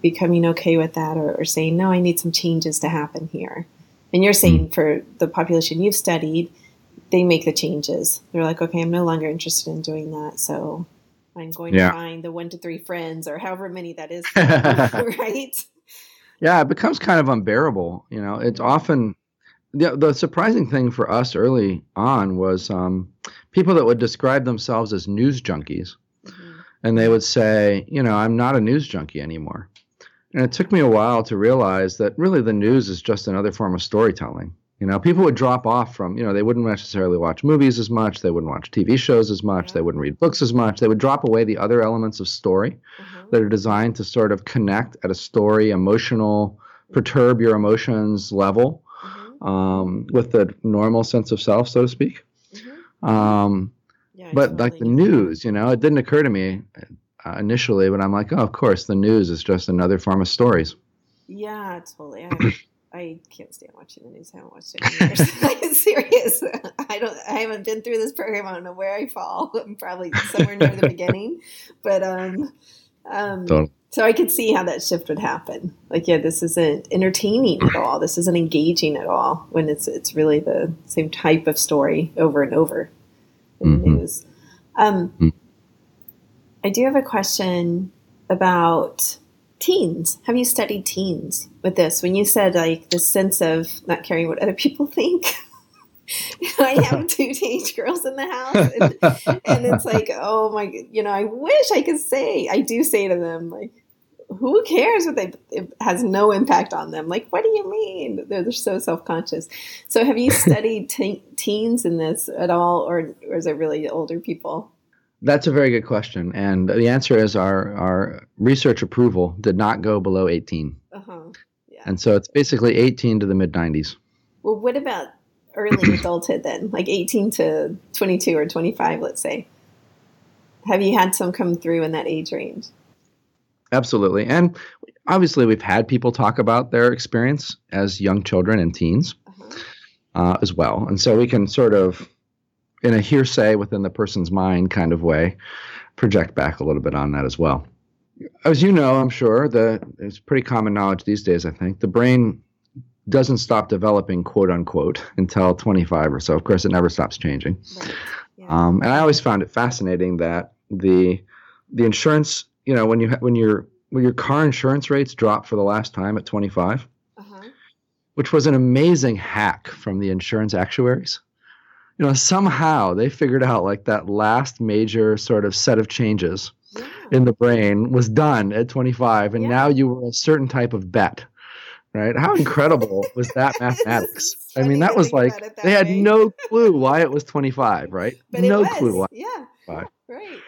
becoming okay with that or, or, saying, no, I need some changes to happen here. And you're saying mm-hmm. for the population you've studied, they make the changes. They're like, okay, I'm no longer interested in doing that. So I'm going yeah. to find the one to three friends or however many that is, right? Yeah, it becomes kind of unbearable. You know, it's often the, the surprising thing for us early on was um, people that would describe themselves as news junkies. Mm-hmm. And they would say, you know, I'm not a news junkie anymore. And it took me a while to realize that really the news is just another form of storytelling. You know, people would drop off from, you know, they wouldn't necessarily watch movies as much, they wouldn't watch TV shows as much, yeah. they wouldn't read books as much. They would drop away the other elements of story mm-hmm. that are designed to sort of connect at a story, emotional, perturb your emotions level um, with the normal sense of self, so to speak. Mm-hmm. Um, yeah, but totally like the news, you know, it didn't occur to me uh, initially, but I'm like, oh, of course, the news is just another form of stories. Yeah, totally. I, I can't stand watching the news. I haven't watched it in years. I'm serious. I don't. I haven't been through this program. I don't know where I fall. I'm probably somewhere near the beginning, but um, um, totally. So I could see how that shift would happen. Like, yeah, this isn't entertaining at all. This isn't engaging at all. When it's it's really the same type of story over and over in mm-hmm. the news. Um, mm-hmm. I do have a question about teens. Have you studied teens with this? When you said like the sense of not caring what other people think. I have two teenage girls in the house, and, and, it's like, oh my, you know, I wish I could say. I do say to them, like, who cares what they it has no impact on them? Like, what do you mean? They're, they're so self conscious. So, have you studied te- teens in this at all, or, or is it really older people? That's a very good question, and the answer is our our research approval did not go below eighteen. Uh-huh. Yeah. And so it's basically eighteen to the mid nineties. Well, what about early adulthood then, like 18 to 22 or 25, let's say? Have you had some come through in that age range? Absolutely. And obviously, we've had people talk about their experience as young children and teens uh-huh. uh, as well. And so we can sort of, in a hearsay within the person's mind kind of way, project back a little bit on that as well. As you know, I'm sure that it's pretty common knowledge these days, I think. The brain doesn't stop developing, quote unquote, until 25 or so. Of course, it never stops changing. Right. Yeah. Um, and I always found it fascinating that the the insurance, you know, when you when your when your car insurance rates drop for the last time at 25, uh-huh. which was an amazing hack from the insurance actuaries. You know, somehow they figured out like that last major sort of set of changes yeah. in the brain was done at 25, and yeah. now you were a certain type of bet. Right? How incredible was that mathematics? I mean, that was like that they way. had no clue why it was 25, right? But no clue why. Yeah. Right. right.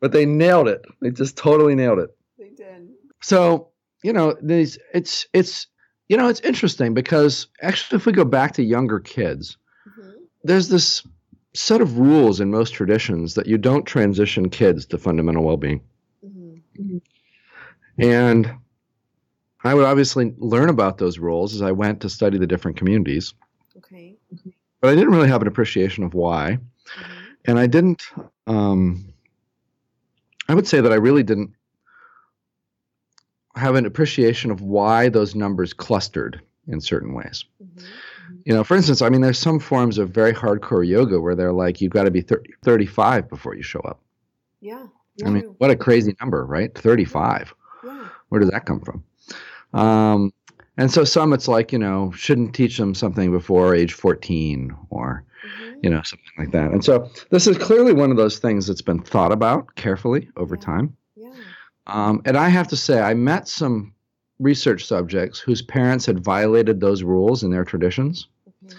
But they nailed it. They just totally nailed it. They did. So, you know, these it's it's you know, it's interesting because actually if we go back to younger kids. There's this set of rules in most traditions that you don't transition kids to fundamental well-being. Mm-hmm. mm-hmm. And I would obviously learn about those rules as I went to study the different communities. Okay. But I didn't really have an appreciation of why. Mm-hmm. And I didn't, um, I would say that I really didn't have an appreciation of why those numbers clustered in certain ways. You know, for instance, I mean, there's some forms of very hardcore yoga where they're like, you've got to be 30, 35 before you show up. Yeah. I mean, what a crazy number, right? 35. Yeah. Where does that come from? Um, and so some it's like, you know, shouldn't teach them something before age 14 or, mm-hmm. you know, something like that. And so this is clearly one of those things that's been thought about carefully over yeah. time. Yeah. Um, and I have to say, I met some research subjects whose parents had violated those rules in their traditions. Mm-hmm.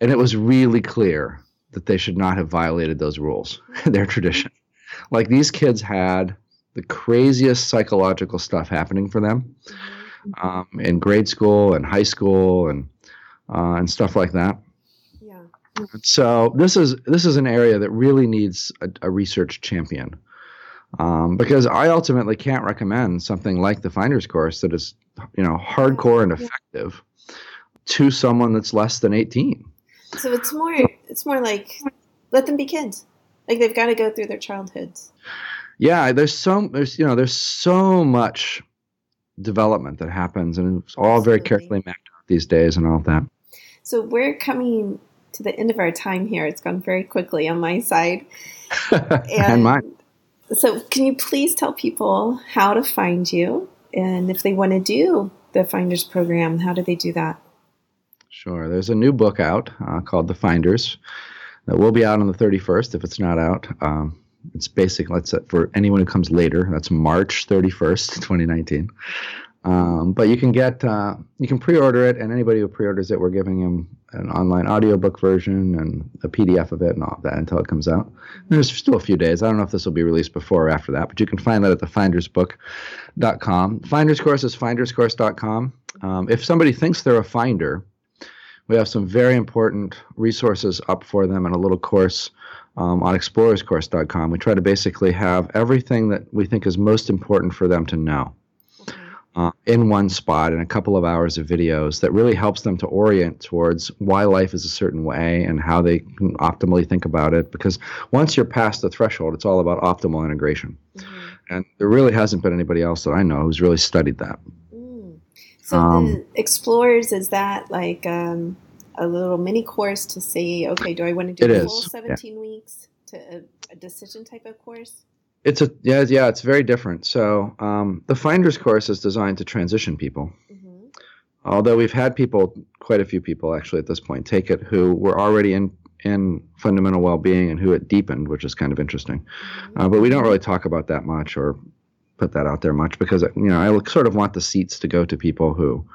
And it was really clear that they should not have violated those rules their tradition. Like these kids had the craziest psychological stuff happening for them. Mm-hmm um, in grade school and high school and uh, and stuff like that. Yeah. So this is this is an area that really needs a, a research champion. Um, because I ultimately can't recommend something like the Finder's course that is, you know, hardcore and effective to someone that's less than 18. So it's more it's more like let them be kids. Like they've got to go through their childhoods. Yeah, there's so there's you know there's so much development that happens, and it's all very carefully mapped out these days and all that. So we're coming to the end of our time here. It's gone very quickly on my side, and, and mine. So, can you please tell people how to find you, and if they want to do the Finders program, how do they do that? Sure. There's a new book out uh, called The Finders that will be out on the 31st if it's not out. Um, it's basic. Let's for anyone who comes later. That's March 31st, 2019. Um, but you can get uh, you can pre-order it, and anybody who pre-orders it, we're giving them an online audiobook version and a PDF of it and all of that until it comes out. And there's still a few days. I don't know if this will be released before or after that, but you can find that at thefindersbook.com. Finder's course is finderscourse.com. Um, if somebody thinks they're a finder, we have some very important resources up for them and a little course um, on explorerscourse.com. We try to basically have everything that we think is most important for them to know uh, in one spot in a couple of hours of videos that really helps them to orient towards why life is a certain way and how they can optimally think about it. Because once you're past the threshold, it's all about optimal integration. Mm-hmm. And there really hasn't been anybody else that I know who's really studied that. Mm. So um, the Explorers, is that like um, a little mini course to say, okay, do I want to do the whole 17 yeah. weeks to a, a, decision type of course? It's a yeah yeah it's very different. So um, the Finders course is designed to transition people. Mm-hmm. Although we've had people, quite a few people actually at this point, take it who were already in in fundamental well-being and who it deepened, which is kind of interesting. Mm-hmm. Uh, but we don't really talk about that much or put that out there much because you know I sort of want the seats to go to people who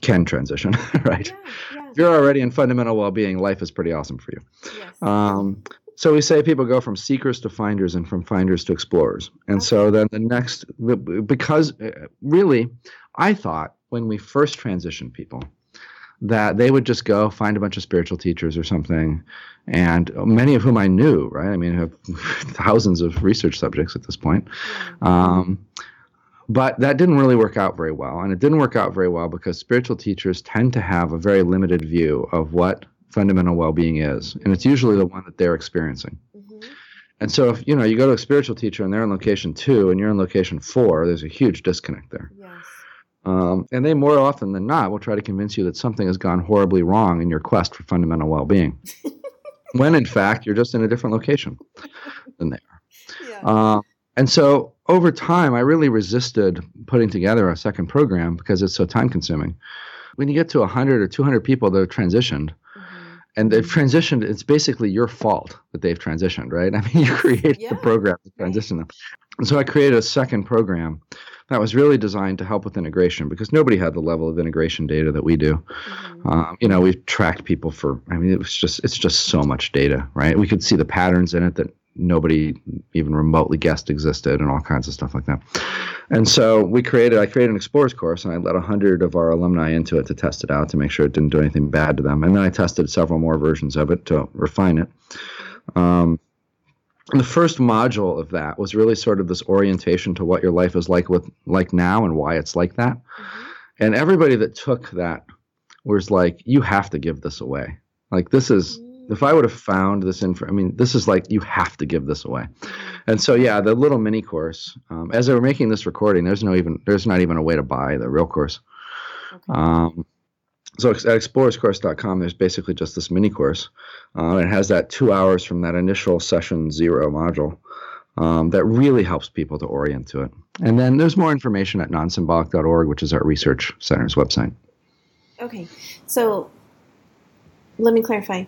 can transition, right? Yeah, yeah. If you're already in fundamental well-being, life is pretty awesome for you. Yes. Um, so we say people go from seekers to finders and from finders to explorers. And okay. so then the next, because uh, really, I thought when we first transitioned people that they would just go find a bunch of spiritual teachers or something, and many of whom I knew, right? I mean, I have thousands of research subjects at this point. Um, but that didn't really work out very well. And it didn't work out very well because spiritual teachers tend to have a very limited view of what fundamental well-being is, and it's usually the one that they're experiencing. Mm-hmm. And so, if you know you go to a spiritual teacher and they're in location two and you're in location four, there's a huge disconnect there. Yes. Um, and they more often than not will try to convince you that something has gone horribly wrong in your quest for fundamental well-being, when in fact you're just in a different location than they are. Yeah. Uh, and so over time, I really resisted putting together a second program because it's so time consuming. when you get to 100 or 200 people that have transitioned. And they've transitioned, it's basically your fault that they've transitioned, right? I mean, you created yeah. the program to transition them. And so I created a second program that was really designed to help with integration because nobody had the level of integration data that we do. Mm-hmm. Um, you know, we've tracked people for, I mean, it was just, it's just so much data, right? We could see the patterns in it that nobody even remotely guessed existed and all kinds of stuff like that. And so we created, I created an Explorers course and I let 100 of our alumni into it to test it out to make sure it didn't do anything bad to them. And then I tested several more versions of it to refine it. Um, the first module of that was really sort of this orientation to what your life is like with like now and why it's like that. Mm-hmm. And everybody that took that was like, you have to give this away. Like this is if I would have found this info, I mean, this is like you have to give this away. And so, yeah, the little mini course. Um, as they were making this recording, there's no even there's not even a way to buy the real course. Okay. Um, so at explorerscourse.com, there's basically just this mini course. Uh, it has that two hours from that initial session zero module um, that really helps people to orient to it. And then there's more information at nonsymbolic.org, which is our research center's website. Okay, so let me clarify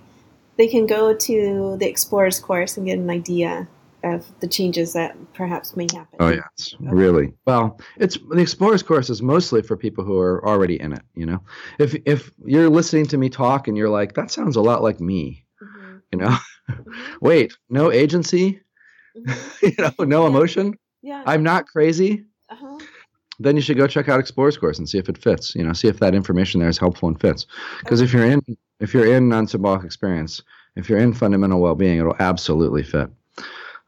they can go to the Explorers course and get an idea of the changes that perhaps may happen. Oh yes, okay. really. Well, it's the Explorers course is mostly for people who are already in it. You know, if if you're listening to me talk and you're like, that sounds a lot like me, mm-hmm. you know, mm-hmm. wait, no agency, mm-hmm. you know, no yeah. emotion. Yeah, I'm not crazy. Uh-huh. Then you should go check out Explorers course and see if it fits. You know, see if that information there is helpful and fits. Because okay. if you're in if you're in non-symbolic experience, if you're in fundamental well-being, it'll absolutely fit.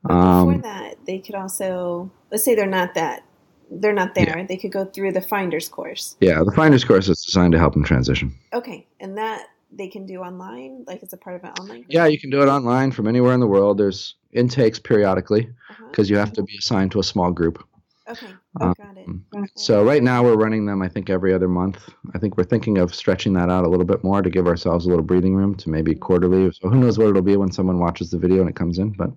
But um, before that, they could also let's say they're not that they're not there. Yeah. They could go through the Finders course. Yeah, the Finders course is designed to help them transition. Okay, and that they can do online, like it's a part of an online. Course? Yeah, you can do it online from anywhere in the world. There's intakes periodically because uh-huh. you have to be assigned to a small group. Okay, oh, got it. Um, so right now we're running them, I think, every other month. I think we're thinking of stretching that out a little bit more to give ourselves a little breathing room to maybe mm-hmm. quarterly. So who knows what it'll be when someone watches the video and it comes in, but.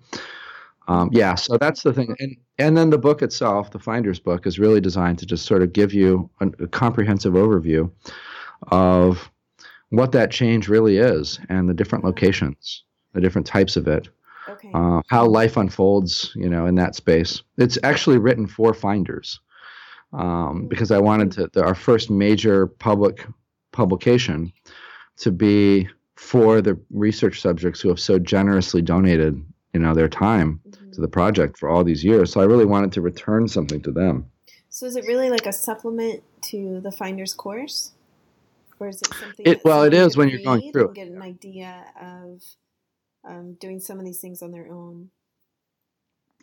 Um, yeah, so that's the thing, and and then the book itself, the Finder's book, is really designed to just sort of give you a, a comprehensive overview of what that change really is and the different locations, the different types of it, Okay. Uh, how life unfolds, you know, in that space. It's actually written for finders um, because I wanted to the, our first major public publication to be for the research subjects who have so generously donated, you know, their time mm-hmm. to the project for all these years. So I really wanted to return something to them. So is it really like a supplement to the finder's course? Or is it something it, well, it is when you're going through. Get an idea of um, doing some of these things on their own.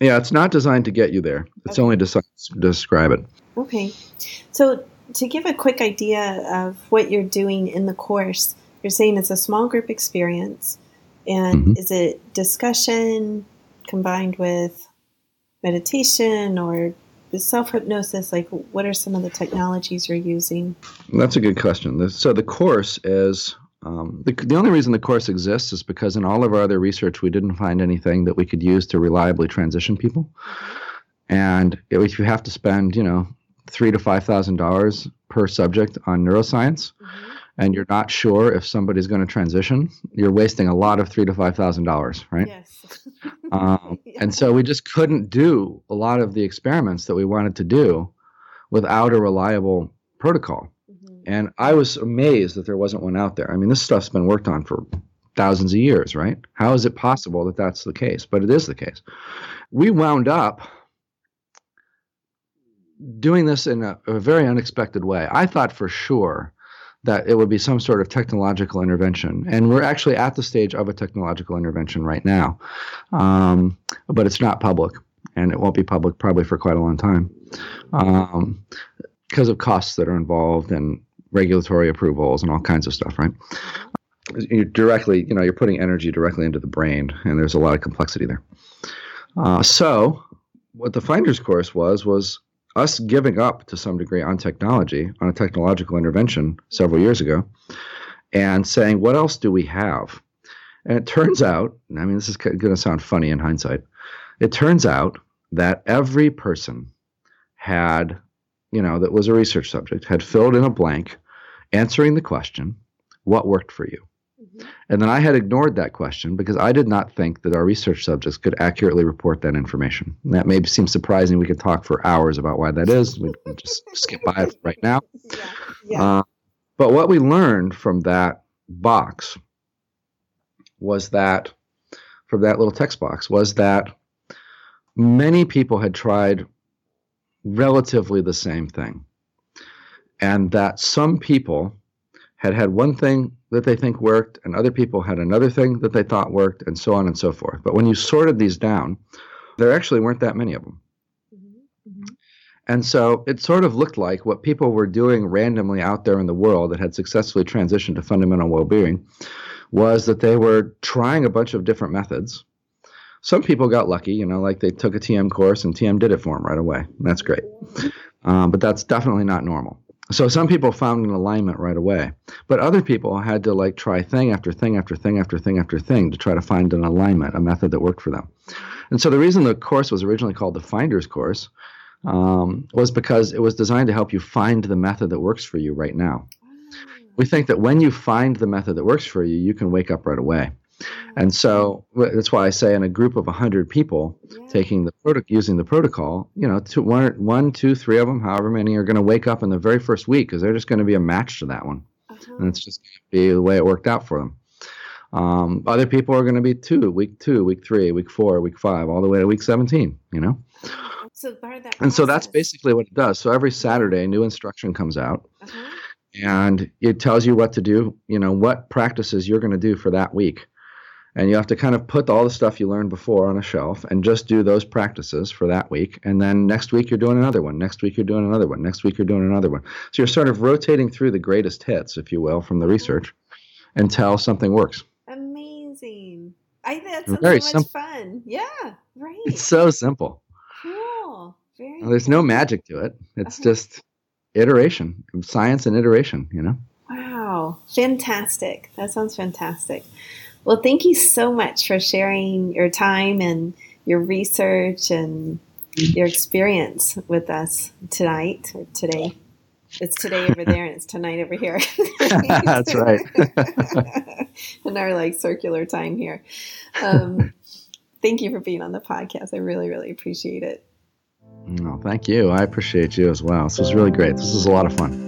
Yeah, it's not designed to get you there. It's okay. only designed to describe it. Okay. So, to give a quick idea of what you're doing in the course, you're saying it's a small group experience. And mm-hmm. is it discussion combined with meditation or self hypnosis? Like, what are some of the technologies you're using? That's a good question. So, the course is um, the, the only reason the course exists is because in all of our other research, we didn't find anything that we could use to reliably transition people. And if you have to spend, you know, three to five thousand dollars per subject on neuroscience, mm-hmm. and you're not sure if somebody's going to transition, you're wasting a lot of three to five thousand dollars, right? Yes. um, yeah. And so we just couldn't do a lot of the experiments that we wanted to do without a reliable protocol. And I was amazed that there wasn't one out there. I mean, this stuff's been worked on for thousands of years, right? How is it possible that that's the case? But it is the case. We wound up doing this in a, a very unexpected way. I thought for sure that it would be some sort of technological intervention. And we're actually at the stage of a technological intervention right now. Um, but it's not public, and it won't be public probably for quite a long time um, because of costs that are involved and regulatory approvals and all kinds of stuff, right? You directly, you know, you're putting energy directly into the brain, and there's a lot of complexity there. Uh, so, what the Finders course was was us giving up to some degree on technology, on a technological intervention several years ago, and saying, what else do we have? And it turns out, I mean, this is going to sound funny in hindsight. It turns out that every person had you know, that was a research subject, had filled in a blank answering the question, what worked for you? Mm-hmm. And then I had ignored that question because I did not think that our research subjects could accurately report that information. And that may seem surprising. We could talk for hours about why that is. We can just skip by it right now. Yeah. Yeah. Uh, but what we learned from that box was that, from that little text box, was that many people had tried relatively the same thing. And that some people had had one thing that they think worked, and other people had another thing that they thought worked, and so on and so forth. But when you sorted these down, there actually weren't that many of them. Mm-hmm. mm-hmm. And so it sort of looked like what people were doing randomly out there in the world that had successfully transitioned to fundamental well being was that they were trying a bunch of different methods. Some people got lucky, you know, like they took a TM course and TM did it for them right away. That's great. Um, but that's definitely not normal. So some people found an alignment right away, but other people had to like try thing after thing after thing after thing after thing to try to find an alignment, a method that worked for them. And so the reason the course was originally called the Finder's Course um, was because it was designed to help you find the method that works for you right now. We think that when you find the method that works for you, you can wake up right away. And so that's why I say in a group of 100 people yeah. taking the using the protocol, you know, two, one, one, two, three of them, however many, are going to wake up in the very first week because they're just going to be a match to that one. Uh-huh. And it's just going to be the way it worked out for them. Um, other people are going to be two, week two, week three, week four, week five, all the way to week 17, you know? So part of that and so that's basically what it does. So every Saturday, new instruction comes out. Uh-huh. And it tells you what to do, you know, what practices you're going to do for that week and you have to kind of put all the stuff you learned before on a shelf and just do those practices for that week. And then next week you're doing another one. Next week you're doing another one. Next week you're doing another one. So you're sort of rotating through the greatest hits if you will from the research until something works. Amazing. I think that's so much simple. fun. Yeah right. It's so simple. Cool. Very well, there's no magic to it. It's uh-huh. just iteration science and iteration you know? Wow. Fantastic. That sounds fantastic well, thank you so much for sharing your time and your research and your experience with us tonight or today. It's today over there and it's tonight over here. That's right. in our like circular time here. Um, thank you for being on the podcast. I really, really appreciate it. No, thank you. I appreciate you as well. This was really great. This was a lot of fun.